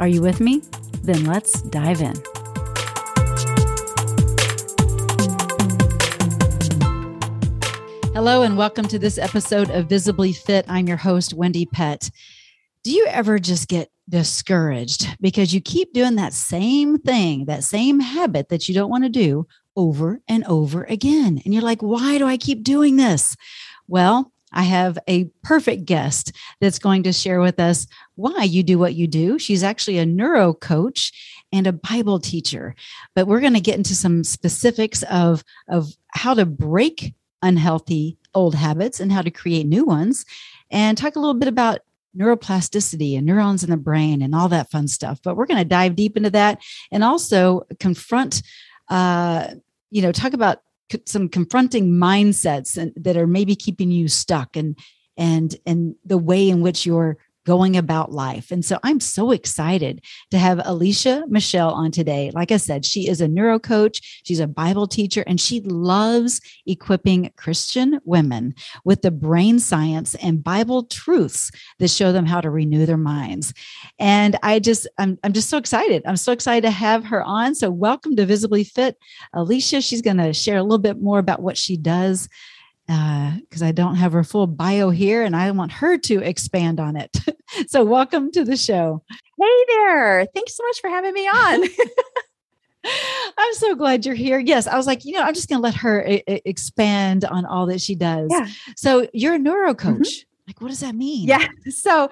Are you with me? Then let's dive in. Hello, and welcome to this episode of Visibly Fit. I'm your host, Wendie Pett. Do you ever just get discouraged because you keep doing that same thing, that same habit that you don't want to do over and over again? And you're like, why do I keep doing this? Well, I have a perfect guest that's going to share with us why you do what you do. She's actually a neuro coach and a Bible teacher. But we're going to get into some specifics of, of how to break unhealthy old habits and how to create new ones, and talk a little bit about neuroplasticity and neurons in the brain and all that fun stuff. But we're going to dive deep into that and also confront, uh, you know, talk about some confronting mindsets and, that are maybe keeping you stuck and and and the way in which you're going about life. And so I'm so excited to have Alicia Michelle on today. Like I said, she is a neuro coach, she's a Bible teacher, and she loves equipping Christian women with the brain science and Bible truths that show them how to renew their minds. And I just, I'm, I'm just so excited. I'm so excited to have her on. So welcome to Visibly Fit. Alicia, she's going to share a little bit more about what she does because uh, I don't have her full bio here and I want her to expand on it. so, welcome to the show. Hey there. Thanks so much for having me on. I'm so glad you're here. Yes, I was like, you know, I'm just going to let her I- I expand on all that she does. Yeah. So, you're a neuro coach. Mm-hmm. Like, what does that mean? Yeah. So,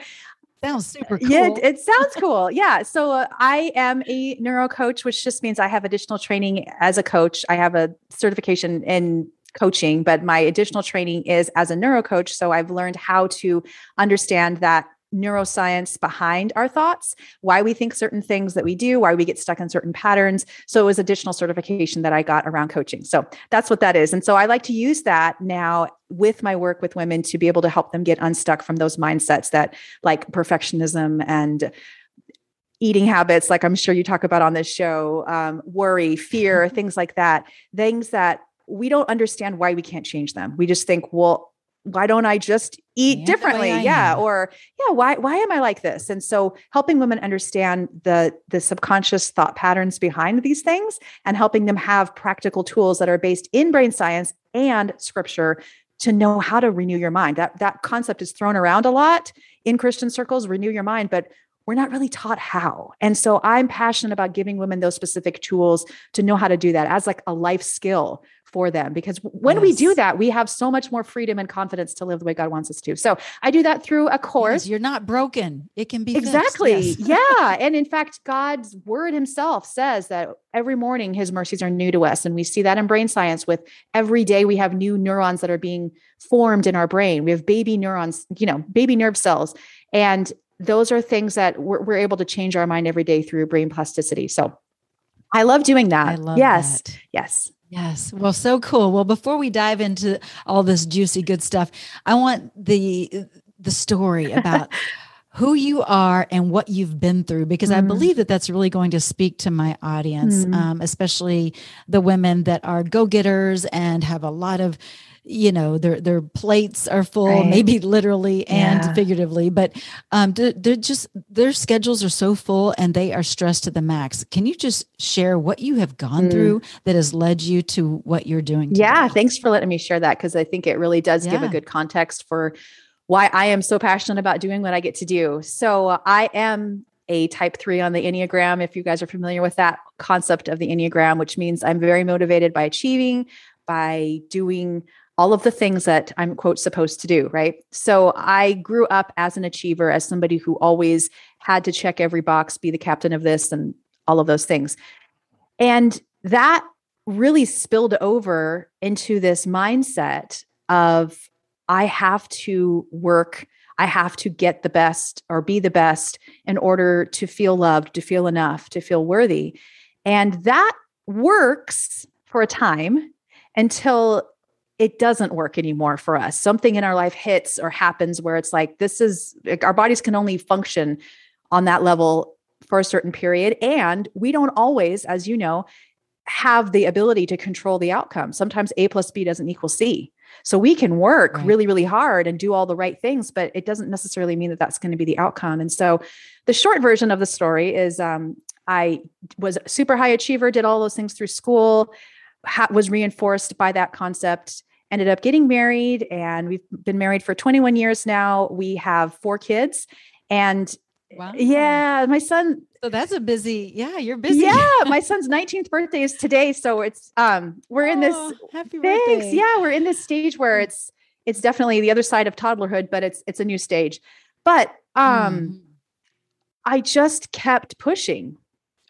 sounds super cool. Yeah, it sounds cool. Yeah. So uh, I am a neuro coach, which just means I have additional training as a coach. I have a certification in coaching, but my additional training is as a neuro coach. So I've learned how to understand that neuroscience behind our thoughts, why we think certain things that we do, why we get stuck in certain patterns. So it was additional certification that I got around coaching. So that's what that is. And so I like to use that now with my work with women to be able to help them get unstuck from those mindsets that like perfectionism and eating habits like i'm sure you talk about on this show um, worry fear things like that things that we don't understand why we can't change them. We just think, well, why don't I just eat oh, differently? Yeah. Am. Or yeah, why why am I like this? And so helping women understand the the subconscious thought patterns behind these things and helping them have practical tools that are based in brain science and scripture to know how to renew your mind. That that concept is thrown around a lot in Christian circles, renew your mind, but we're not really taught how. And so I'm passionate about giving women those specific tools to know how to do that as like a life skill for them because when yes. we do that we have so much more freedom and confidence to live the way god wants us to. So i do that through a course. yes, you're not broken. It can be exactly. Yes. yeah. And in fact god's word himself says that every morning his mercies are new to us. And we see that in brain science with every day we have new neurons that are being formed in our brain. We have baby neurons you know baby nerve cells. And those are things that we're, we're able to change our mind every day through brain plasticity so I love doing that. I love yes. That. Yes. Yes. Well, so cool. Well, before we dive into all this juicy good stuff, I want the the story about who you are and what you've been through because mm. I believe that that's really going to speak to my audience, mm. um, especially the women that are go getters and have a lot of you know their their plates are full right. maybe literally and yeah. figuratively but um they're just their schedules are so full and they are stressed to the max can you just share what you have gone mm. through that has led you to what you're doing today? yeah thanks for letting me share that because i think it really does yeah. give a good context for why I am so passionate about doing what I get to do. So uh, I am a type three on the Enneagram. If you guys are familiar with that concept of the Enneagram, which means I'm very motivated by achieving, by doing all of the things that I'm quote supposed to do, right? So I grew up as an achiever, as somebody who always had to check every box, be the captain of this and all of those things. And that really spilled over into this mindset of I have to work, I have to get the best or be the best in order to feel loved, to feel enough, to feel worthy. And that works for a time until it doesn't work anymore for us. Something in our life hits or happens where it's like, this is like our bodies can only function on that level for a certain period. And we don't always, as you know, have the ability to control the outcome. Sometimes A plus B doesn't equal C. So we can work right. really, really hard and do all the right things, but it doesn't necessarily mean that that's going to be the outcome. And so the short version of the story is um, I was super high achiever, did all those things through school, ha- was reinforced by that concept ended up getting married and we've been married for 21 years now we have four kids and Wow. Yeah, my son. So that's a busy. Yeah, you're busy. Yeah, my son's 19th birthday is today, so it's um we're oh, in this. Oh, happy thanks. Birthday. Yeah, we're in this stage where it's it's definitely the other side of toddlerhood, but it's it's a new stage. But um mm. I just kept pushing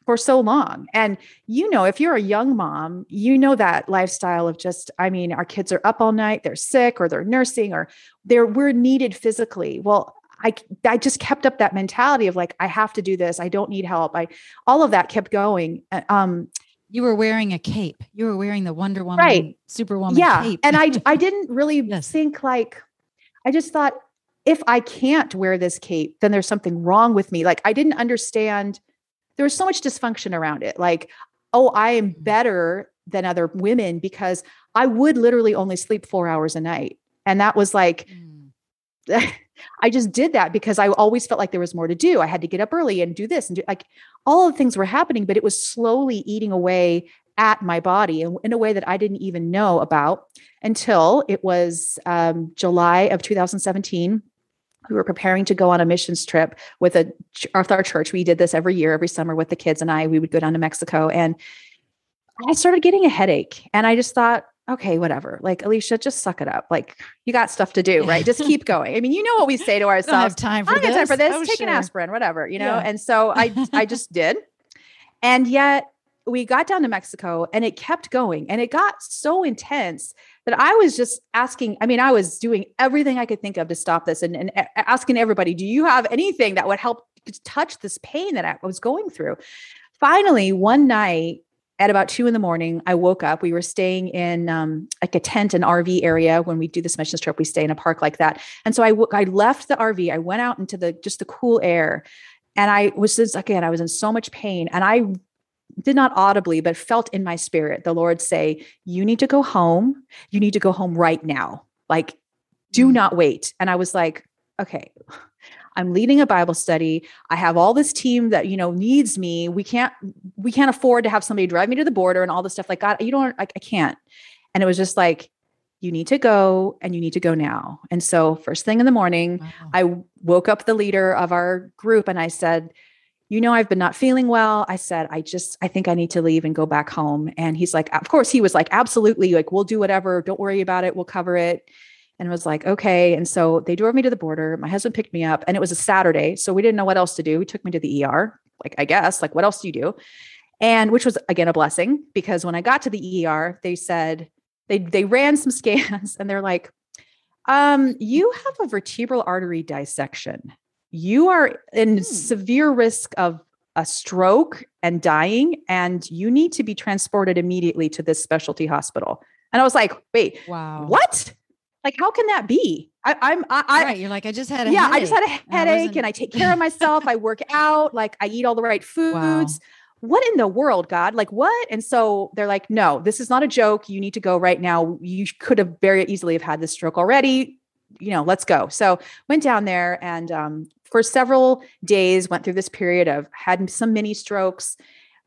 for so long. And you know, if you're a young mom, you know that lifestyle of just, I mean, our kids are up all night, they're sick or they're nursing or they're we're needed physically. Well, I I just kept up that mentality of like I have to do this. I don't need help. I all of that kept going. Uh, um you were wearing a cape. You were wearing the Wonder Woman right. Superwoman yeah. cape. and I I didn't really yes. think like I just thought if I can't wear this cape, then there's something wrong with me. Like I didn't understand there was so much dysfunction around it. Like, oh, I am mm-hmm. better than other women because I would literally only sleep 4 hours a night. And that was like mm. I just did that because I always felt like there was more to do. I had to get up early and do this and do like all the things were happening, but it was slowly eating away at my body in, in a way that I didn't even know about until it was um, July of 2017. We were preparing to go on a missions trip with a with our church. We did this every year, every summer with the kids and I. We would go down to Mexico, and I started getting a headache. And I just thought, okay, whatever. Like Alicia, just suck it up. Like you got stuff to do, right? Just keep going. I mean, you know what we say to ourselves. I don't have time for I this. time for this. Oh, Take sure. an aspirin, whatever, you know? Yeah. And so I I just did. And yet we got down to Mexico and it kept going and it got so intense that I was just asking. I mean, I was doing everything I could think of to stop this and, and asking everybody, do you have anything that would help touch this pain that I was going through? Finally, one night, at about two in the morning, I woke up. We were staying in um, like a tent and RV area. When we do this missions trip, we stay in a park like that. And so I, w- I left the RV. I went out into the just the cool air, and I was just again I was in so much pain, and I did not audibly but felt in my spirit the Lord say, "You need to go home. You need to go home right now. Like, do mm. not wait." And I was like, "Okay." I'm leading a Bible study. I have all this team that, you know, needs me. We can't, we can't afford to have somebody drive me to the border and all this stuff. Like, God, you don't, I, I can't. And it was just like, you need to go and you need to go now. And so, first thing in the morning, wow. I woke up the leader of our group and I said, you know, I've been not feeling well. I said, I just, I think I need to leave and go back home. And he's like, of course, he was like, absolutely. Like, we'll do whatever. Don't worry about it. We'll cover it and was like, okay. And so they drove me to the border. My husband picked me up, and it was a Saturday. So we didn't know what else to do. He took me to the ER. Like, I guess, like, what else do you do? And which was again a blessing because when I got to the ER, they said they they ran some scans and they're like, um, you have a vertebral artery dissection. You are in hmm. severe risk of a stroke and dying, and you need to be transported immediately to this specialty hospital. And I was like, wait, wow, what? Like, how can that be? I, I'm I, I right. You're like, I just had a yeah, headache. I just had a headache and I, and I take care of myself. I work out, like I eat all the right foods. Wow. What in the world, God? Like what? And so they're like, no, this is not a joke. You need to go right now. You could have very easily have had this stroke already. You know, let's go. So went down there and um, for several days went through this period of had some mini strokes,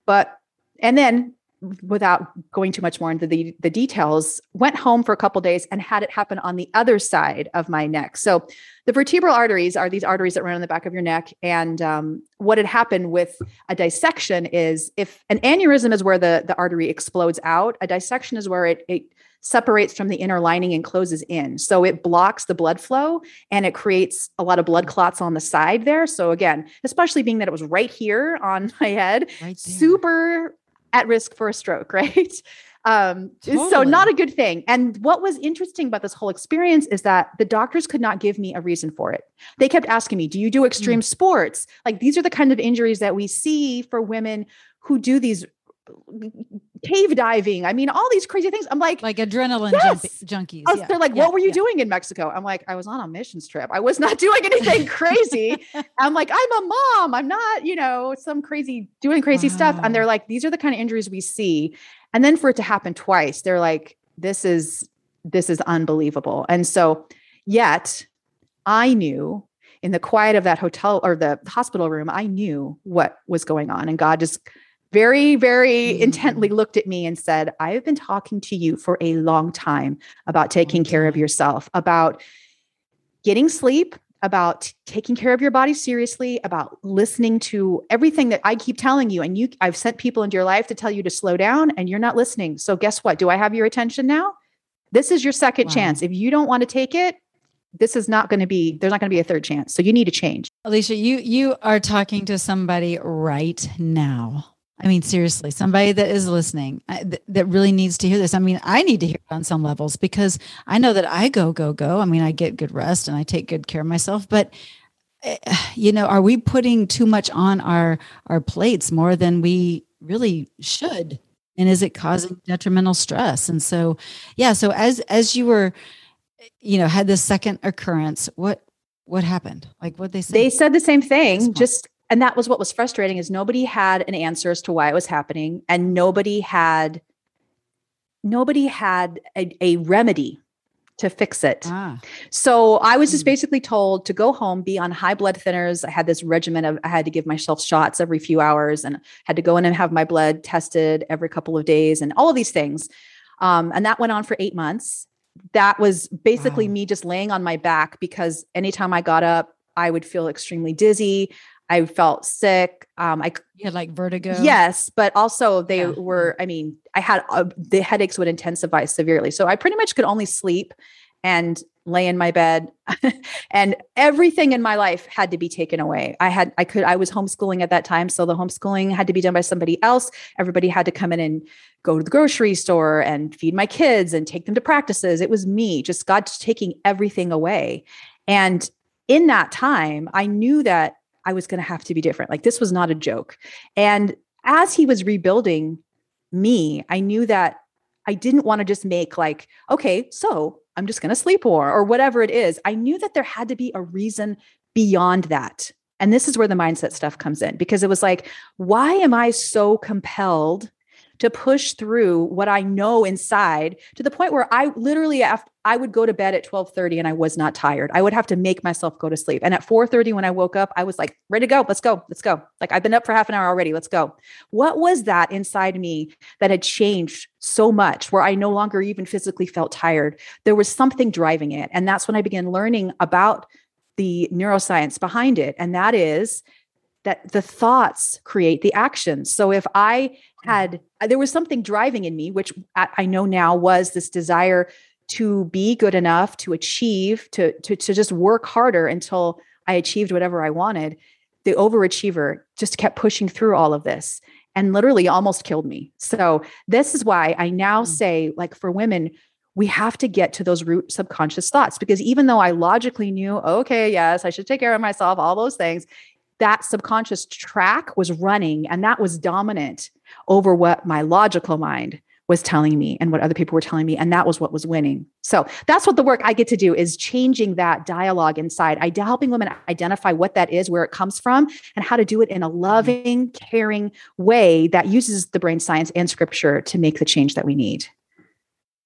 but and then without going too much more into the, the details, went home for a couple days and had it happen on the other side of my neck. So the vertebral arteries are these arteries that run on the back of your neck. And um, what had happened with a dissection is if an aneurysm is where the, the artery explodes out, a dissection is where it, it separates from the inner lining and closes in. So it blocks the blood flow and it creates a lot of blood clots on the side there. So again, especially being that it was right here on my head, right super at risk for a stroke, right? Um, totally. so not a good thing. And what was interesting about this whole experience is that the doctors could not give me a reason for it. They kept asking me, "Do you do extreme mm. sports?" Like these are the kind of injuries that we see for women who do these cave diving. I mean, all these crazy things. I'm like, like adrenaline yes. junkies. Oh, yeah. They're like, yeah. what were you yeah. doing in Mexico? I'm like, I was on a missions trip. I was not doing anything crazy. I'm like, I'm a mom. I'm not, you know, some crazy doing crazy wow. stuff. And they're like, these are the kind of injuries we see. And then for it to happen twice, they're like, this is this is unbelievable. And so, yet, I knew in the quiet of that hotel or the hospital room, I knew what was going on, and God just very, very intently mm. looked at me and said, I have been talking to you for a long time about taking care of yourself, about getting sleep, about taking care of your body seriously, about listening to everything that I keep telling you. And you, I've sent people into your life to tell you to slow down and you're not listening. So, guess what? Do I have your attention now? This is your second wow. chance. If you don't want to take it, this is not going to be there's not going to be a third chance so you need to change alicia you you are talking to somebody right now I mean, seriously, somebody that is listening th- that really needs to hear this. I mean, I need to hear it on some levels because I know that I go, go, go. I mean, I get good rest and I take good care of myself, but eh, you know, are we putting too much on our our plates more than we really should? And is it causing detrimental stress? And so, yeah. So as as you were, you know, had this second occurrence, what what happened? Like what they said? They said the same thing. Just and that was what was frustrating is nobody had an answer as to why it was happening and nobody had nobody had a, a remedy to fix it. Ah. So I was just hmm. basically told to go home, be on high blood thinners. I had this regimen of I had to give myself shots every few hours and had to go in and have my blood tested every couple of days and all of these things. Um, and that went on for eight months. That was basically wow. me just laying on my back because anytime I got up, I would feel extremely dizzy. I felt sick. Um, I you had like vertigo. Yes, but also they yeah. were. I mean, I had uh, the headaches would intensify severely, so I pretty much could only sleep and lay in my bed, and everything in my life had to be taken away. I had, I could, I was homeschooling at that time, so the homeschooling had to be done by somebody else. Everybody had to come in and go to the grocery store and feed my kids and take them to practices. It was me, just God taking everything away, and in that time, I knew that I was going to have to be different. Like this was not a joke. And as he was rebuilding me, I knew that I didn't want to just make like, okay, so I'm just going to sleep more or whatever it is. I knew that there had to be a reason beyond that. And this is where the mindset stuff comes in because it was like, why am I so compelled to push through what I know inside to the point where I literally after I would go to bed at 12:30 and I was not tired. I would have to make myself go to sleep. And at 4:30 when I woke up, I was like, ready to go. Let's go. Let's go. Like I've been up for half an hour already. Let's go. What was that inside me that had changed so much where I no longer even physically felt tired? There was something driving it. And that's when I began learning about the neuroscience behind it. And that is that the thoughts create the actions. So if I had uh, there was something driving in me which i know now was this desire to be good enough to achieve to to, to just work harder until i achieved whatever i wanted. The overachiever just kept pushing through all of this and literally almost killed me. So this is why i now mm. say like for women we have to get to those root subconscious thoughts because even though I logically knew, okay, yes, I should take care of myself, all those things, that subconscious track was running and that was dominant over what my logical mind was telling me and what other people were telling me and that was what was winning. So that's what the work i get to do is changing that dialogue inside. I helping women identify what that is where it comes from and how to do it in a loving caring way that uses the brain science and scripture to make the change that we need.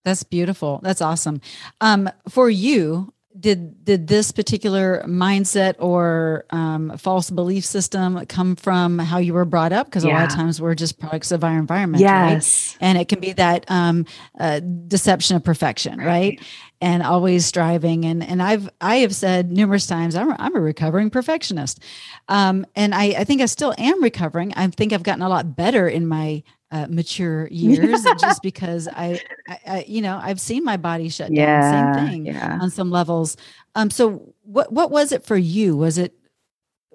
That's beautiful. That's awesome. Um, for you did did this particular mindset or um, false belief system come from how you were brought up? Because yeah. a lot of times we're just products of our environment, yes. right? And it can be that um, uh, deception of perfection, right. right? And always striving. And and I've I have said numerous times I'm a, I'm a recovering perfectionist, um, and I I think I still am recovering. I think I've gotten a lot better in my uh, mature years just because I, I, I, you know i've seen my body shut down yeah, same thing yeah. on some levels um so what what was it for you was it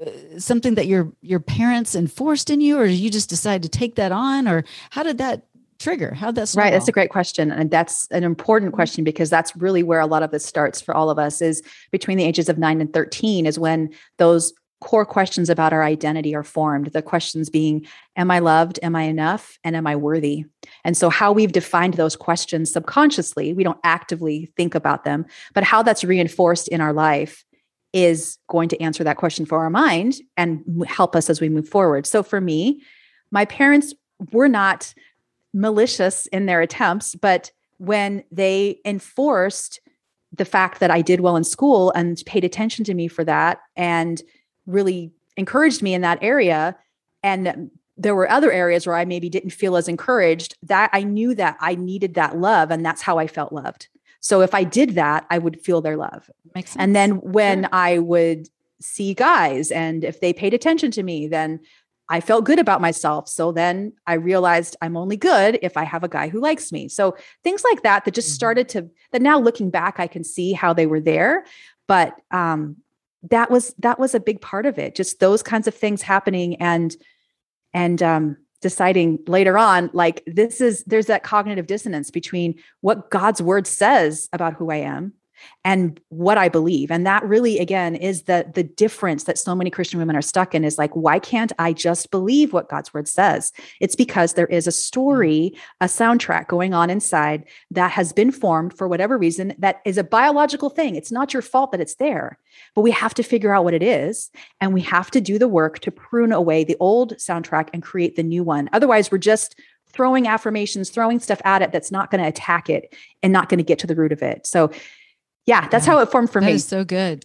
uh, something that your your parents enforced in you or you just decide to take that on or how did that trigger how that right that's a great question and that's an important mm-hmm. question because that's really where a lot of this starts for all of us is between the ages of 9 and 13 is when those core questions about our identity are formed. The questions being, Am I loved? Am I enough? And am I worthy? And so, how we've defined those questions subconsciously, we don't actively think about them, but how that's reinforced in our life is going to answer that question for our mind and help us as we move forward. So, for me, my parents were not malicious in their attempts, but when they enforced the fact that I did well in school and paid attention to me for that and really encouraged me in that area and there were other areas where I maybe didn't feel as encouraged that I knew that I needed that love and that's how I felt loved. So if I did that, I would feel their love. Makes sense. And then when sure. I would see guys and if they paid attention to me, then I felt good about myself. So then I realized I'm only good if I have a guy who likes me. So things like that that just mm-hmm. started to that now looking back I can see how they were there, but um that was that was a big part of it just those kinds of things happening and and um deciding later on like this is there's that cognitive dissonance between what god's word says about who i am and what I believe. And that really, again, is the the difference that so many Christian women are stuck in is like, why can't I just believe what God's word says? It's because there is a story, mm. a soundtrack going on inside that has been formed for whatever reason that is a biological thing. It's not your fault that it's there, but we have to figure out what it is. And we have to do the work to prune away the old soundtrack and create the new one. Otherwise, we're just throwing affirmations, throwing stuff at it that's not going to attack it and not going to get to the root of it. So yeah, that's yeah. how it formed for that me. Is so good.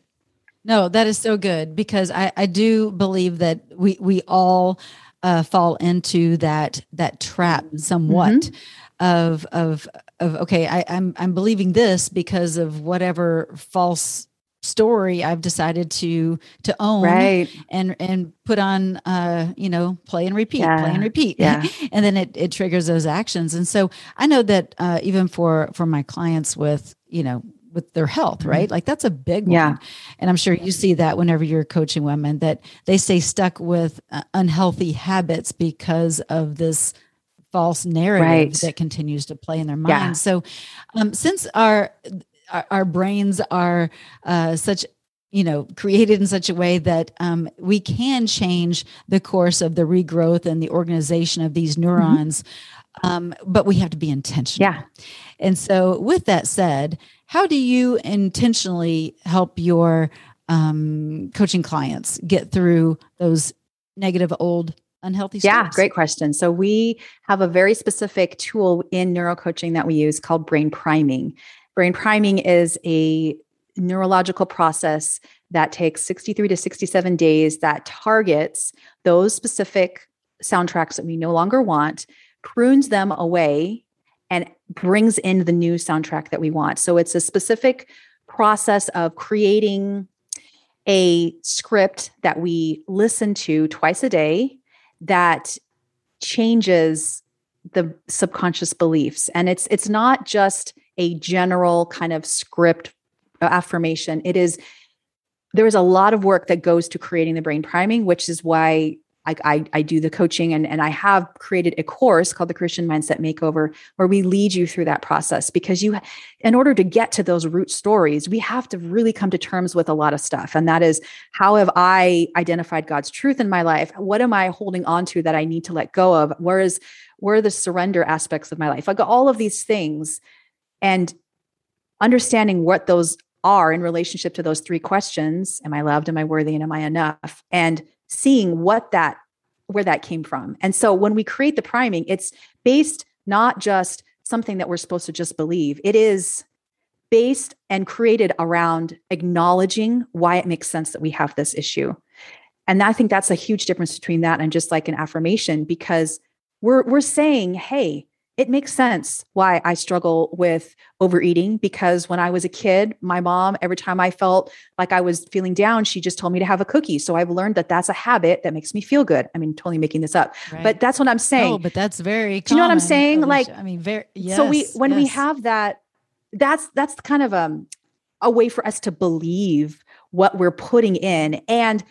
No, that is so good because I, I do believe that we we all uh, fall into that that trap somewhat mm-hmm. of of of okay, I, I'm I'm believing this because of whatever false story I've decided to to own right. and and put on uh you know play and repeat yeah. play and repeat yeah. and then it, it triggers those actions and so I know that uh even for for my clients with you know with their health, mm-hmm. right? Like that's a big yeah. one. And I'm sure you see that whenever you're coaching women that they stay stuck with uh, unhealthy habits because of this false narrative right. that continues to play in their minds. Yeah. So, um, since our, our, our brains are uh, such you know created in such a way that um, we can change the course of the regrowth and the organization of these mm-hmm. neurons. Um, but we have to be intentional. Yeah. And so with that said how do you intentionally help your um, coaching clients get through those negative old unhealthy yeah great question. So we have a very specific tool in neurocoaching that we use called brain priming. Brain priming is a neurological process that takes 63 to 67 days that targets those specific soundtracks that we no longer want prunes them away and brings in the new soundtrack that we want. So it's a specific process of creating a script that we listen to twice a day that changes the subconscious beliefs and it's it's not just a general kind of script affirmation it is there is a lot of work that goes to creating the brain priming which is why I, I, I, do the coaching and, and I have created a course called the Christian Mindset Makeover where we lead you through that process because you, in order to get to those root stories, we have to really come to terms with a lot of stuff. And that is how have I identified God's truth in my life? What am I holding on to that I need to let go of? Where is, where are the surrender aspects of my life? Like all of these things and understanding what those are in relationship to those three questions. Am I loved? Am I worthy? And am I enough? And seeing what that where that came from. And so when we create the priming, it's based not just something that we're supposed to just believe. It is based and created around acknowledging why it makes sense that we have this issue. And I think that's a huge difference between that and just like an affirmation because we're we're saying, hey, it makes sense why I struggle with overeating because when I was a kid, my mom, every time I felt like I was feeling down, she just told me to have a cookie. So I've learned that that's a habit that makes me feel good. I mean, totally making this up, right. but that's what I'm saying. No, but that's very. Do you know what I'm saying? Like, I mean, very. Yes, so we when yes. we have that, that's that's kind of um a way for us to believe what we're putting in and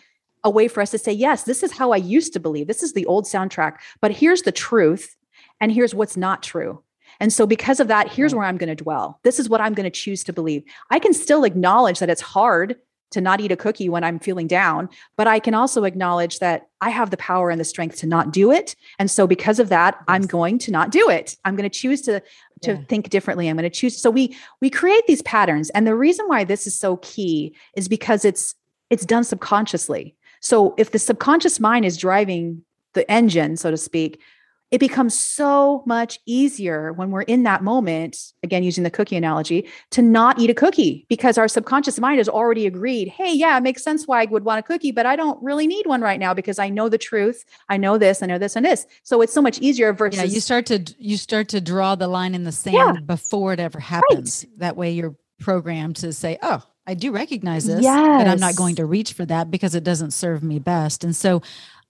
a way for us to say, yes, this is how I used to believe. This is the old soundtrack, but here's the truth and here's what's not true. And so, because of that, here's where I'm going to dwell. This is what I'm going to choose to believe. I can still acknowledge that it's hard to not eat a cookie when I'm feeling down, but I can also acknowledge that I have the power and the strength to not do it. And so, because of that, yes. I'm going to not do it. I'm going to choose to to yeah. think differently. I'm going to choose. So we we create these patterns, and the reason why this is so key is because it's it's done subconsciously. So if the subconscious mind is driving the engine, so to speak, it becomes so much easier when we're in that moment, again, using the cookie analogy, to not eat a cookie because our subconscious mind has already agreed, hey, yeah, it makes sense why I would want a cookie, but I don't really need one right now because I know the truth. I know this, I know this and this. So it's so much easier versus Yeah, you start to you start to draw the line in the sand yeah. before it ever happens. Right. That way you're programmed to say, oh, I do recognize this, yes. but I'm not going to reach for that because it doesn't serve me best. And so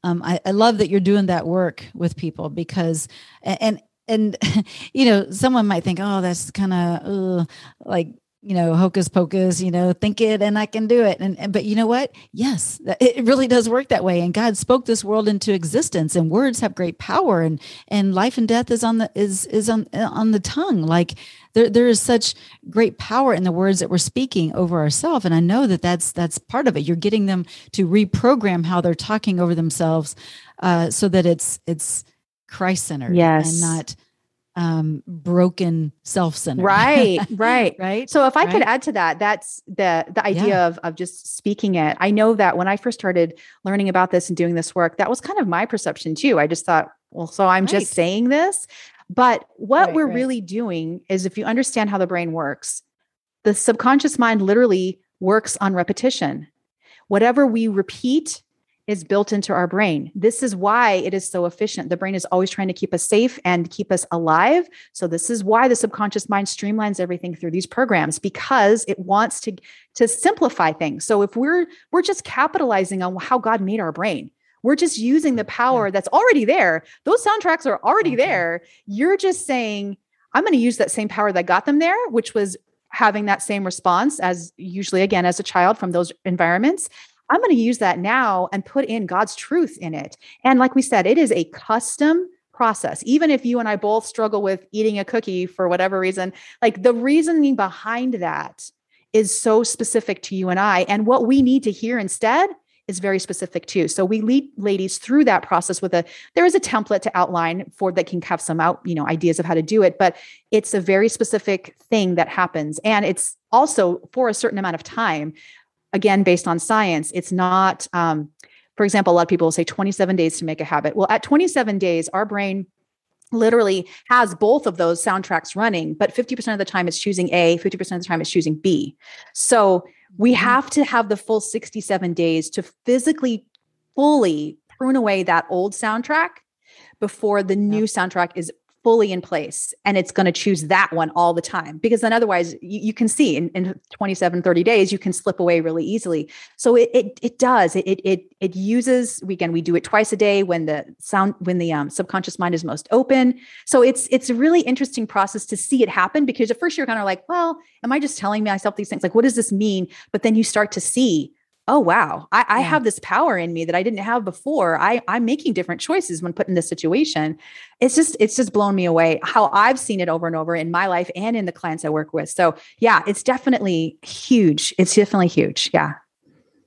um, I, I love that you're doing that work with people because and and you know someone might think oh that's kind of uh, like you know hocus pocus you know think it and i can do it. And, and but you know what? Yes it really does work that way. And god spoke this world into existence and words have great power and and life and death is on the is is on on the tongue. Like there there is such great power in the words that we're speaking over ourselves and i know that that's that's part of it. You're getting them to reprogram how they're talking over themselves uh, so that it's it's christ centered yes. and not um broken self-centered. Right right. Right? So if i right? could add to that that's the the idea yeah. of of just speaking it. I know that when i first started learning about this and doing this work that was kind of my perception too. I just thought well so i'm right. just saying this but what right, we're really doing is if you understand how the brain works the subconscious mind literally works on repetition whatever we repeat is built into our brain. This is why it is so efficient. The brain is always trying to keep us safe and keep us alive. So this is why the subconscious mind streamlines everything through these programs because it wants to to simplify things. So if we're we're just capitalizing on how God made our brain. We're just using the power that's already there. Those soundtracks are already okay. there. You're just saying I'm going to use that same power that got them there, which was having that same response as usually again as a child from those environments I'm going to use that now and put in God's truth in it. And like we said, it is a custom process. Even if you and I both struggle with eating a cookie for whatever reason, like the reasoning behind that is so specific to you and I. And what we need to hear instead is very specific too. So we lead ladies through that process with a there is a template to outline for that can have some out, you know, ideas of how to do it, but it's a very specific thing that happens. And it's also for a certain amount of time again based on science it's not um, for example a lot of people will say 27 days to make a habit. Well at 27 days our brain literally has both of those soundtracks running but 50% of the time it's choosing a 50% of the time it's choosing b. So we mm-hmm. have to have the full 67 days to physically fully prune away that old soundtrack before the new soundtrack is fully in place and it's going to choose that one all the time because then otherwise you, you, can see in, in 27 30 days you can slip away really easily. So it it, it does it, it it uses again we do it twice a day when the sound when the um, subconscious mind is most open. So it's it's a really interesting process to see it happen because at first you're kind of like well am i just telling myself these things? Like what does this mean? But then you start to see oh wow I, I, have this power in me that i didn't have before I, i'm making different choices when put in this situation it's just it's just blown me away how i've seen it over and over in my life and in the clients i work with so yeah it's definitely huge it's definitely huge yeah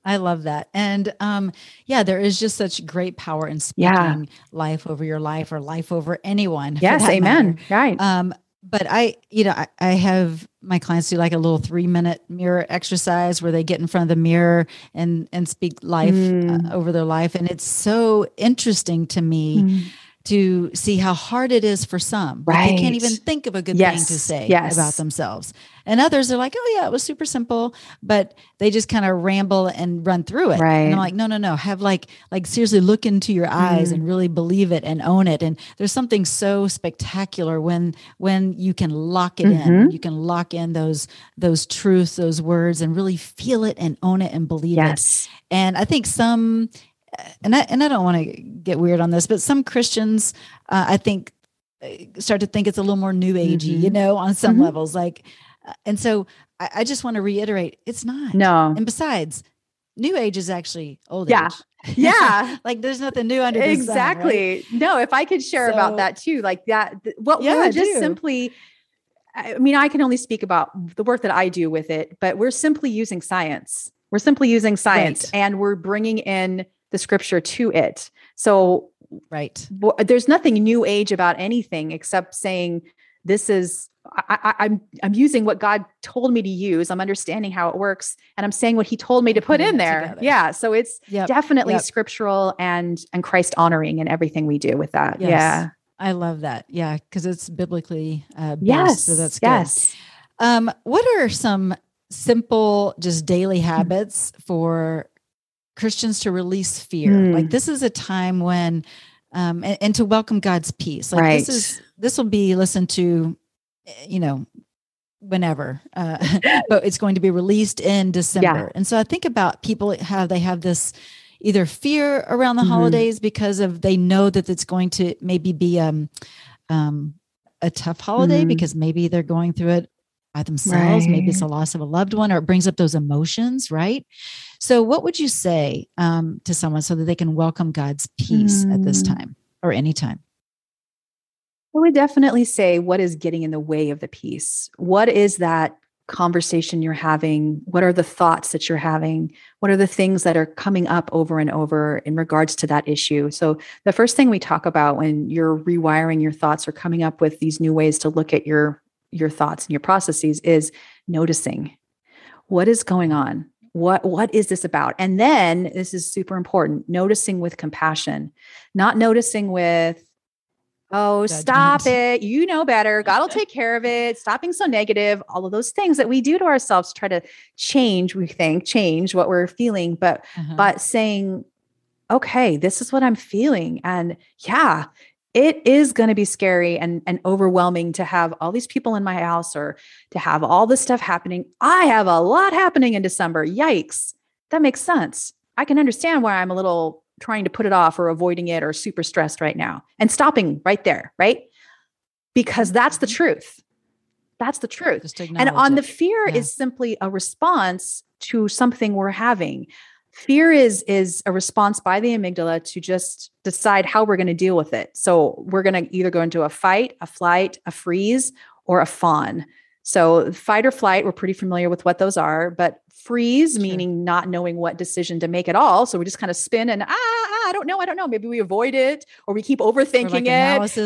I love that. And um, yeah, there is just such great power in speaking yeah. life over your life or life over anyone. Yes, amen. Matter. Right. Um, but I, you know, I, I, have my clients do like a little three minute mirror exercise where they get in front of the mirror and and speak life uh, mm. uh, over their life, and it's so interesting to me. Mm. To see how hard it is for some. Right. They can't even think of a good yes. thing to say yes. about themselves. And others are like, oh, yeah, it was super simple, but they just kind of ramble and run through it. Right. And I'm like, no, no, no. Have like, like seriously look into your eyes mm. and really believe it and own it. And there's something so spectacular when, when you can lock it mm-hmm. in, you can lock in those, those truths, those words and really feel it and own it and believe yes. it. And I think some, and I, and I don't want to get weird on this, but some Christians, uh, I think, uh, start to think it's a little more new agey, mm-hmm. you know, on some mm-hmm. levels. Like, uh, and so I, I, just want to reiterate, it's not. No. And besides, new age is actually old yeah. age. Yeah. like there's nothing new under exactly. Sun, right? No, if I could share so, about that too, like that, th- what yeah, we're just simply. I mean, I can only speak about the work that I do with it, but we're simply using science. We're simply using science right. and we're bringing in the scripture to it. So, right. there's nothing new age about anything except saying this is I, am I'm, I'm using what God told me to use. I'm understanding how it works, and I'm saying what He told me to put in there. Together. Yeah, so it's yep. definitely yep. scriptural and and Christ honoring in everything we do with that. Yes. Yeah, I love that. Yeah, because it's biblically uh, based, yes. So that's good. yes. Um, what are some simple, just daily habits for Christians to release fear. Mm. Like this is a time when um and, and, to welcome God's peace. Like right. this is this will be listened to eh, you know whenever uh but it's going to be released in December. Yeah. And so I think about people how they have this either fear around the mm-hmm. holidays because of they know that it's going to maybe be um um a tough holiday mm-hmm. because maybe they're going through it by themselves. Right. Maybe it's a loss of a loved one or it brings up those emotions, right? So, what would you say um, to someone so that they can welcome God's peace mm. at this mm. time or anytime? I would definitely say, what is getting in the way of the peace? What is that conversation you're having? What are the thoughts that you're having? What are the things that are coming up over and over in regards to that issue? So, the first thing we talk about when you're rewiring your thoughts or coming up with these new ways to look at your your thoughts and your processes is noticing. What is going on? What what is this about? And then this is super important noticing with compassion not noticing with oh Judgment. stop it. You know better. God will take care of it. Stop being so negative. All of those things that we do to ourselves to try to change we think change what we're feeling but uh-huh. but saying okay this is what i'm feeling. And yeah it is going to be scary and, and overwhelming to have all these people in my house or to have all this stuff happening. I have a lot happening in December. Yikes. That makes sense. I can understand why I'm a little trying to put it off or avoiding it or super stressed right now and stopping right there, right? Because that's the mm-hmm. truth. That's the truth. And on it. the fear yeah. is simply a response to something we're having fear is is a response by the amygdala to just decide how we're going to deal with it. So we're going to either go into a fight a flight a freeze or a fawn. So fight or flight we're pretty familiar with what those are but freeze sure. meaning not knowing what decision to make at all. So we just kind of spin and ah I don't know, I don't know. Maybe we avoid it or we keep overthinking like it. Yes,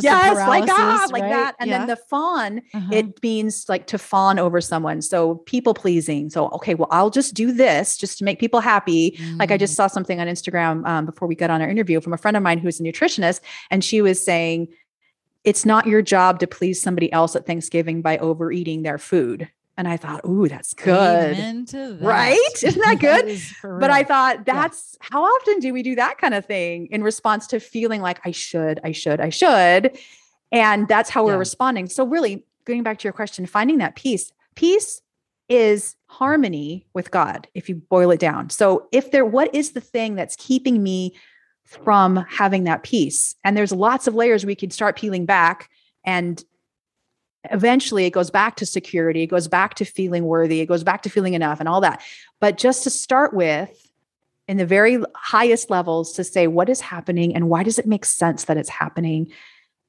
like ah, like that. And yeah. then the fawn, uh-huh. it means like to fawn over someone. So people pleasing. So okay, well, I'll just do this just to make people happy. Mm. Like I just mm. saw something on Instagram um, before we got on our interview from a friend of mine who's a nutritionist, and she was saying it's not your job to please somebody else at Thanksgiving by overeating their food. And I thought, ooh, that's good. That. Right? Isn't that good? that but I thought that's yeah. how often do we do that kind of thing in response to feeling like I should, I should, I should. And that's how we're responding. So, really, going back to your question, finding that peace, peace is harmony with God, if you boil it down. So, if there, what is the thing that's keeping me from having that peace? And there's lots of layers we could start peeling back and eventually it goes back to security, it goes back to feeling worthy, it goes back to feeling enough and all that. But just to start with, in the very highest levels, to say what is happening and why does it make sense that it's happening?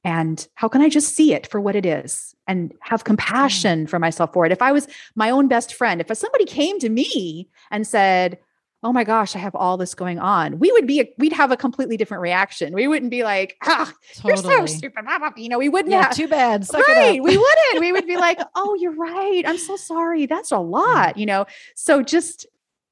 And how can I just see it for what it is and have compassion for myself for it? If I was my own best friend, if somebody came to me and said, oh my gosh, I have all this going on. We would be, we'd have a completely different reaction. We wouldn't be like, ah, totally. you're so stupid. You know, we wouldn't yeah, have, too bad. Suck right. we wouldn't, we would be like, oh, you're right. I'm so sorry. That's a lot, you know? So just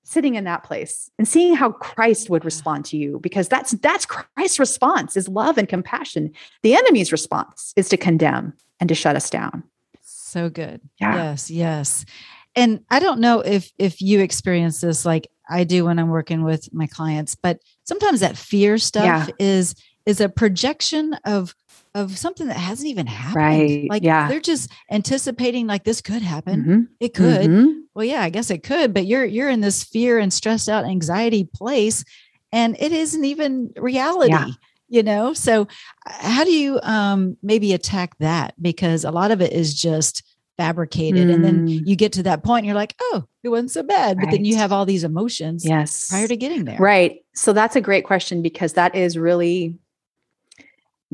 sitting in that place and seeing how Christ would respond to you because that's that's Christ's response is love and compassion. The enemy's response is to condemn and to shut us down. So good. Yeah. Yes, yes. And I don't know if if you experience this like I do when I'm working with my clients, but sometimes that fear stuff Yeah. is is a projection of of something that hasn't even happened. Right. Like Yeah. they're just anticipating like this could happen. Mhm. It could. Mhm. Well, yeah, I guess it could, but you're you're in this fear and stressed out anxiety place and it isn't even reality. Yeah. You know, so uh, how do you um maybe attack that? Because a lot of it is just fabricated. And then Mm. you get to that point and you're like, oh, it wasn't so bad. But then you have all these emotions Yes. prior to getting there. Right. So that's a great question because that is really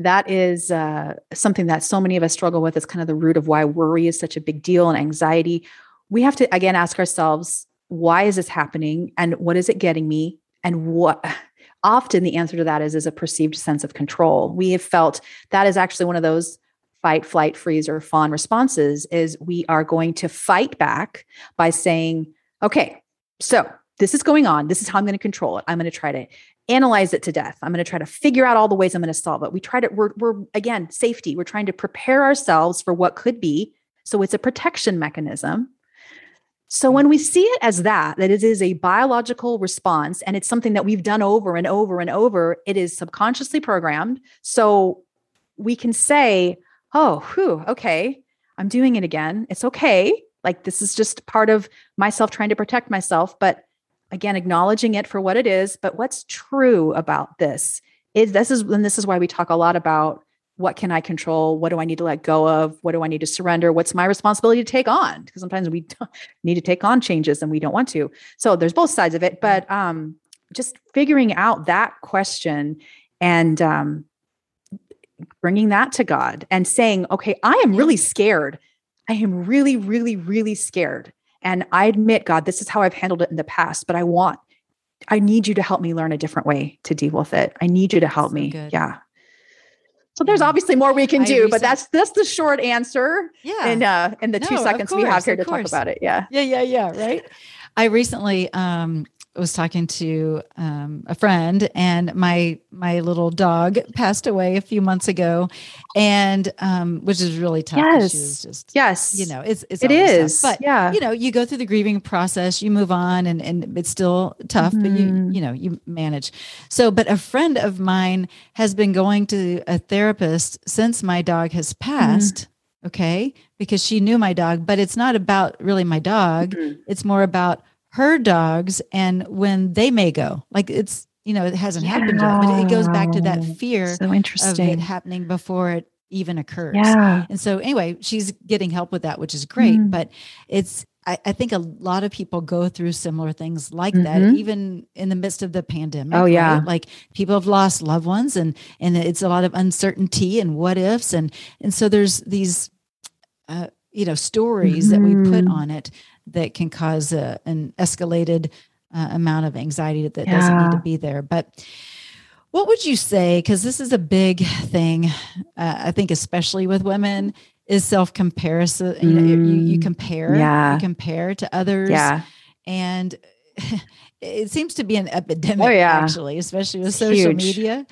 that is uh, something that so many of us struggle with. It's kind of the root of why worry is such a big deal and anxiety. We have to again ask ourselves, why is this happening, and what is it getting me, and what. Often the answer to that is is a perceived sense of control. We have felt that is actually one of those fight, flight, freeze, or fawn responses. Is we are going to fight back by saying, okay, so this is going on. This is how I'm going to control it. I'm going to try to analyze it to death. I'm going to try to figure out all the ways I'm going to solve it. We try to, we're, we're again, safety. We're trying to prepare ourselves for what could be. So it's a protection mechanism. So when we see it as that, that it is a biological response and it's something that we've done over and over and over, it is subconsciously programmed. So we can say, oh, whew, okay, I'm doing it again. It's okay. Like this is just part of myself trying to protect myself. But again, acknowledging it for what it is. But what's true about this is this is and this is why we talk a lot about what can I control? What do I need to let go of? What do I need to surrender? What's my responsibility to take on? Because sometimes we need to take on changes and we don't want to. So there's both sides of it, but um, just figuring out that question and um, bringing that to God and saying, okay, I am really scared. I am really, really, really scared. And I admit, God, this is how I've handled it in the past, but I want, I need you to help me learn a different way to deal with it. I need you to help So me. good. Yeah. So there's obviously more we can do, but that's that's the short answer Yeah. in uh in the two No, of seconds we have here to talk about it. Yeah. Yeah, yeah, yeah. Right. I recently um, was talking to um, a friend, and my my little dog passed away a few months ago, and um, which is really tough. 'cause She was Yes. just Yes. you know, it's it's it always tough. but yeah. you know, you go through the grieving process, you move on, and and it's still tough, but you Mhm. you know you manage. So, but a friend of mine has been going to a therapist since my dog has passed. Okay, because she knew my dog, but it's not about really my dog Mhm. it's more about her dogs and when they may go like it's you know it hasn't happened yet but it goes back to that fear So of it interesting. happening before it even occurs Yeah. and so anyway she's getting help with that which is great Mm. but it's I, I think a lot of people go through similar things like Mhm. that even in the midst of the pandemic Oh, yeah. right? like people have lost loved ones and and it's a lot of uncertainty and what ifs and and so there's these uh, you know stories that we put Mhm. on it that can cause a, an escalated uh, amount of anxiety that, that doesn't need to be there but what would you say because this is a big thing uh, i think especially with women is self-comparison you know you, you Mm. compare Yeah. you compare to others Yeah. and it seems to be an epidemic Oh, yeah. actually especially with It's social huge. media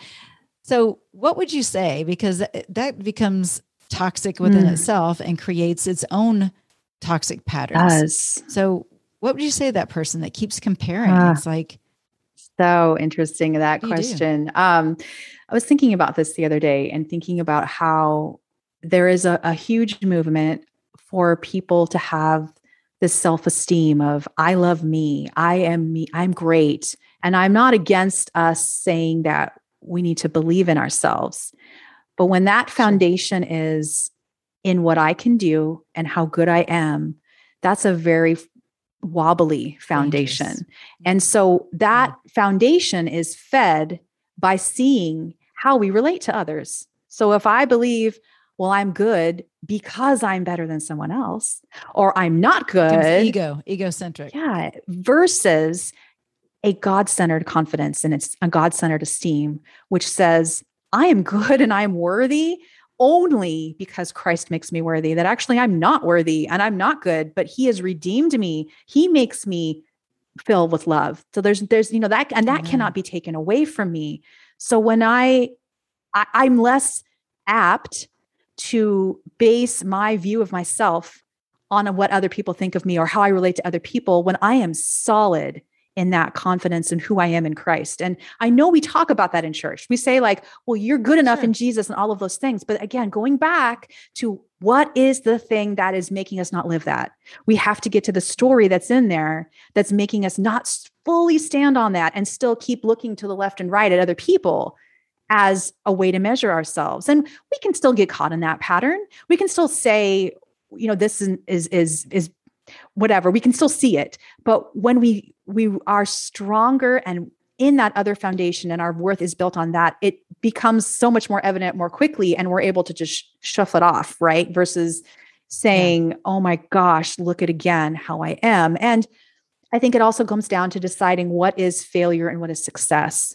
so what would you say because that becomes toxic within Mm. itself and creates its own toxic patterns Does. so what would you say to that person that keeps comparing Ah. it's like So interesting that question. Um, I was thinking about this the other day and thinking about how there is a, a huge movement for people to have this self-esteem of I love me, I am me, I'm great. And I'm not against us saying that we need to believe in ourselves. But when that foundation is in what I can do and how good I am, that's a very wobbly foundation. Dangerous. And so that mm-hmm. foundation is fed by seeing how we relate to others. So if I believe, well, I'm good because I'm better than someone else, or I'm not good. ego egocentric Yeah. Versus a God centered confidence and it's a God centered esteem, which says, I am good and I'm worthy only because Christ makes me worthy, that actually I'm not worthy and I'm not good, but He has redeemed me. He makes me filled with love. So there's there's you know that and that cannot be taken away from me. So when I, I I'm less apt to base my view of myself on what other people think of me or how I relate to other people when I am solid in that confidence in who I am in Christ. And I know we talk about that in church. We say, like, well, you're good enough sure. in Jesus and all of those things. But again, going back to what is the thing that is making us not live that? We have to get to the story that's in there that's making us not fully stand on that and still keep looking to the left and right at other people as a way to measure ourselves. And we can still get caught in that pattern. We can still say, you know, this is is is, is whatever. We can still see it. But when we we are stronger and in that other foundation and our worth is built on that, it becomes so much more evident more quickly and we're able to just shuffle it off, right? Versus saying, yeah. oh my gosh, look at again how I am. And I think it also comes down to deciding what is failure and what is success.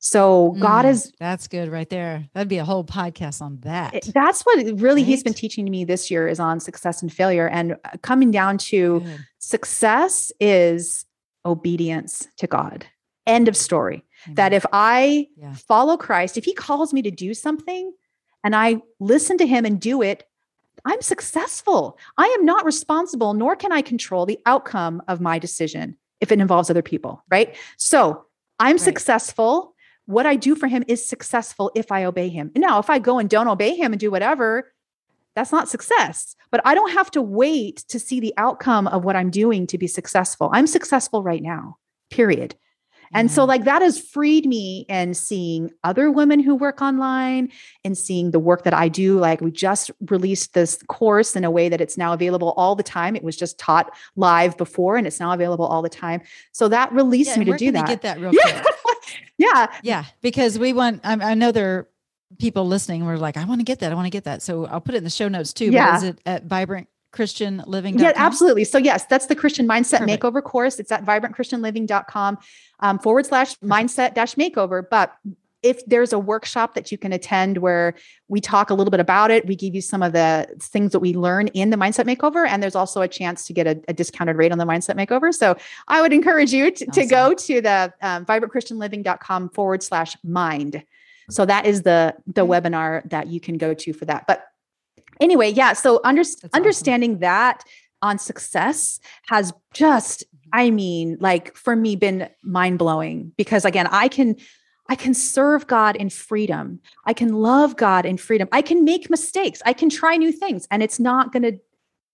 So mm, God is that's good right there. That'd be a whole podcast on that. That's what really right? he's been teaching me this year is on success and failure and uh, coming down to good. success is obedience to God. End of story. Mm-hmm. That if I yeah. follow Christ, if he calls me to do something and I listen to him and do it, I'm successful. I am not responsible, nor can I control the outcome of my decision if it involves other people, right? So I'm right. successful what I do for him is successful if I obey him. Now, if I go and don't obey him and do whatever, that's not success. But I don't have to wait to see the outcome of what I'm doing to be successful. I'm successful right now, period. And so, like, that has freed me in seeing other women who work online and seeing the work that I do. Like, we just released this course in a way that it's now available all the time. It was just taught live before and it's now available all the time. So, that released yeah, me to do that. Get that real quick. yeah. Yeah. Because we want, I, I know there are people listening. We're like, I want to get that. I want to get that. So, I'll put it in the show notes too. Yeah. But is it at Vibrant Christian Living? Yeah, absolutely. So yes, that's the Christian Mindset Perfect. Makeover course. It's at vibrantchristianliving.com um, forward slash mindset dash makeover. But if there's a workshop that you can attend where we talk a little bit about it, we give you some of the things that we learn in the mindset makeover. And there's also a chance to get a, a discounted rate on the mindset makeover. So I would encourage you to, awesome. to go to the um, vibrantchristianliving.com forward slash mind. So that is the, the webinar that you can go to for that. But anyway, yeah. So under, understanding awesome. that on success has just I mean, like for me, been mind blowing because again, I can. I can serve God in freedom. I can love God in freedom. I can make mistakes. I can try new things, and it's not going to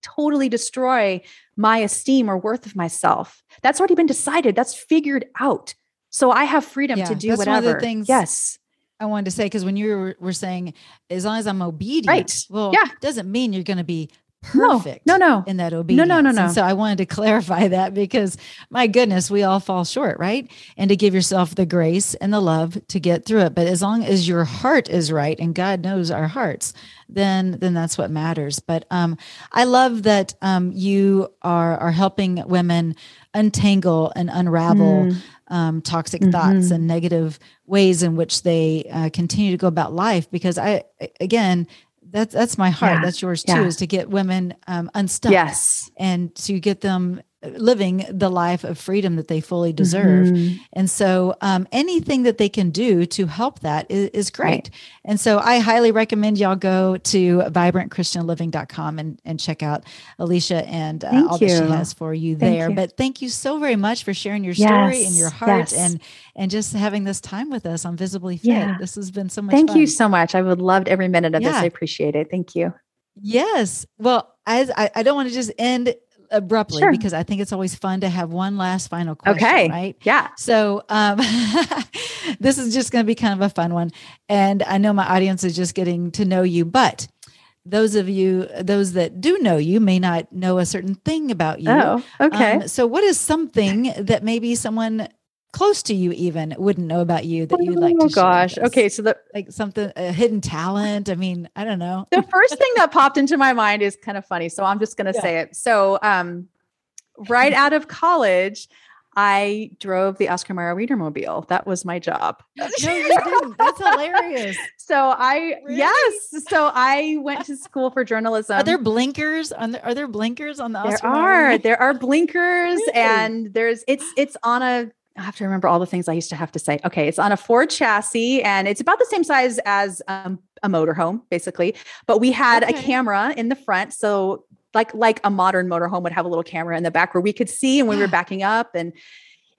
totally destroy my esteem or worth of myself. That's already been decided. That's figured out. So I have freedom yeah, to do whatever. One of the things yes. I wanted to say because when you were, were saying as long as I'm obedient, right? Well, yeah, doesn't mean you're going to be perfect. No, no, no. In that obedience. No, no, no, no. And so I wanted to clarify that because my goodness, we all fall short, right? And to give yourself the grace and the love to get through it. But as long as your heart is right and God knows our hearts, then then that's what matters. But um, I love that um, you are are helping women untangle and unravel mm. um, toxic mm-hmm. thoughts and negative ways in which they uh, continue to go about life. Because I again that's that's my heart. Yeah. That's yours too. Yeah. Is to get women um, unstuck. Yes, and to get them living the life of freedom that they fully deserve. Mm-hmm. And so um, anything that they can do to help that is, is great. Right. And so I highly recommend y'all go to vibrantchristianliving.com and, and check out Alicia and uh, all you. that she has for you thank there. You. But thank you so very much for sharing your story yes. and your heart yes. and and just having this time with us on Visibly Fit. Yeah. This has been so much Thank fun. you so much. I would loved every minute of yeah. this. I appreciate it. Thank you. Yes. Well, as I, I don't want to just end abruptly sure. because I think it's always fun to have one last final question. Okay. Right. Yeah. So um, this is just going to be kind of a fun one. And I know my audience is just getting to know you, but those of you, those that do know you may not know a certain thing about you. Oh, okay. Um, so what is something that maybe someone close to you even wouldn't know about you that you'd like oh, gosh okay so the like something a hidden talent i mean i don't know the first thing that popped into my mind is kind of funny so i'm just going to yeah. say it so um right out of college I drove the Oscar Mayer Wienermobile. That was my job. no, you didn't. That's hilarious. So I really? yes. So I went to school for journalism. Are there blinkers on the, are there blinkers on the There Oscar are. Mayer? There are blinkers Really? and there's it's it's on a I have to remember all the things I used to have to say. Okay, it's on a Ford chassis and it's about the same size as um, a motorhome, basically. But we had a camera in the front, so like like a modern motorhome would have a little camera in the back where we could see and we were backing up and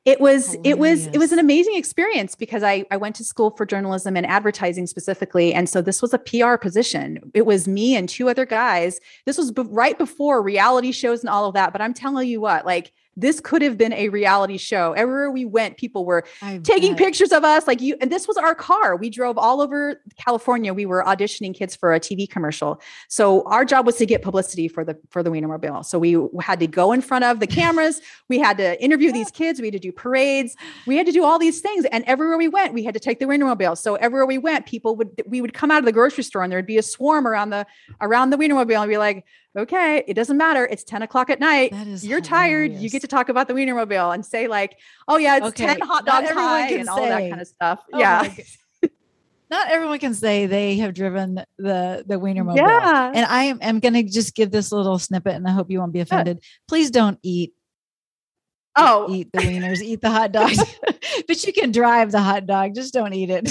it was it was it was an amazing experience because I I went to school for journalism and advertising specifically and so this was a PR position. It was me and two other guys. This was be- right before reality shows and all of that, but I'm telling you what, like this could have been a reality show. Everywhere we went, people were I taking bet. pictures of us like you and this was our car. We drove all over california. We were auditioning kids for a tv commercial. So our job was to get publicity for the for the wienermobile so we had to go in front of the cameras. We had to interview these kids. We had to do parades. We had to do all these things. And everywhere we went we had to take the wienermobile so everywhere we went people would we would come out of the grocery store and there'd be a swarm around the around the wienermobile and be like okay it doesn't matter it's 10 o'clock at night That is you're tired you get to talk about the wienermobile and say like oh yeah it's Okay, 10 hot dogs high and all that kind of stuff Oh yeah Not everyone can say they have driven the the Wienermobile. yeah And I am, am going to just give this little snippet, and I hope you won't be offended. Please don't eat oh eat the wieners, eat the hot dogs, but you can drive the hot dog. Just don't eat it.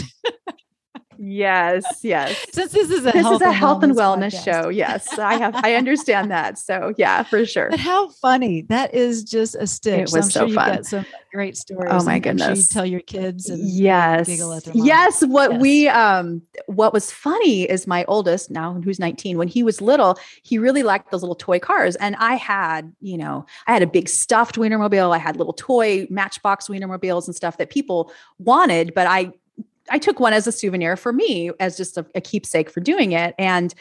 Yes yes Since this is a this health is a health and wellness show yes i have i understand that so yeah for sure But how funny! That is just a stick. It So I'm was sure so you've fun. got some great stories. Oh, my I'm sure you goodness. tell your kids. And yes giggle at their yes what Yes. we um what was funny is my oldest now who's 19 when he was little he really liked those little toy cars and i had you know i had a big stuffed wienermobile i had little toy matchbox wienermobiles and stuff that people wanted but i i took one as a souvenir for me as just a, a keepsake for doing it and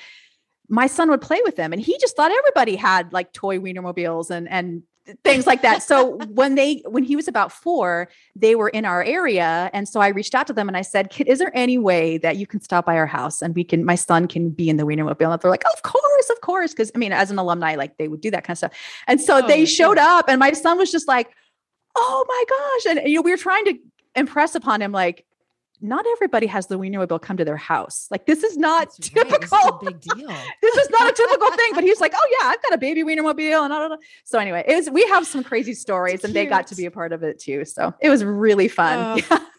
my son would play with them and he just thought everybody had like toy wienermobiles and and things like that. So when they when he was about four they were in our area and so i reached out to them and i said kid is there any way that you can stop by our house and we can my son can be in the wienermobile and they're like of course of course because i mean as an alumni like they would do that kind of stuff. And so Oh, they yeah. showed up and my son was just like oh my gosh and you know we were trying to impress upon him like not everybody has the wienermobile come to their house like this is not That's right. typical This is a big deal. this is not a typical thing. But he's like, oh yeah, I've got a baby wienermobile, and I don't know. So anyway, it was we have some crazy stories, and they got to be a part of it too. So it was really fun. Oh,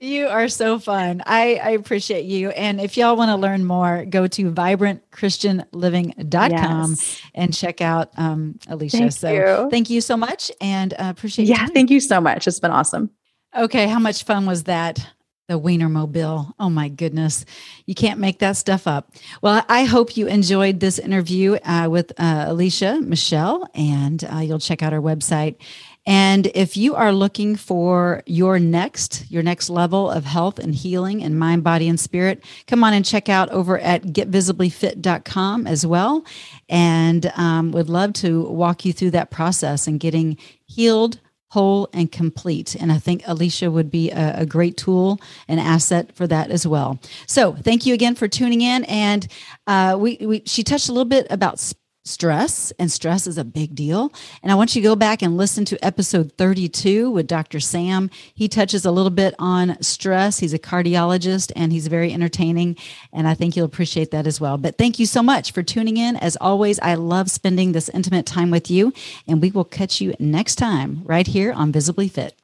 You are so fun. I, I appreciate you. And if y'all want to learn more, go to vibrantchristianliving.com Yes. and check out um, Alicia. Thank so you. thank you so much and uh, appreciate Yeah, time. thank you so much. It's been awesome. Okay, how much fun was that? The Wienermobile. Oh my goodness. You can't make that stuff up. Well, I hope you enjoyed this interview uh, with uh, Alicia Michelle, and uh, you'll check out our website. And if you are looking for your next, your next level of health and healing and mind, body, and spirit, come on and check out over at getvisiblyfit.com as well. And um, would love to walk you through that process and getting healed, whole and complete. And I think Alicia would be a, a great tool and asset for that as well. So thank you again for tuning in. And uh, we, we she touched a little bit about stress, and stress is a big deal. And I want you to go back and listen to episode 32 with Dr. Sam. He touches a little bit on stress. He's a cardiologist and he's very entertaining. And I think you'll appreciate that as well. But thank you so much for tuning in. As always, I love spending this intimate time with you. And we will catch you next time right here on Visibly Fit.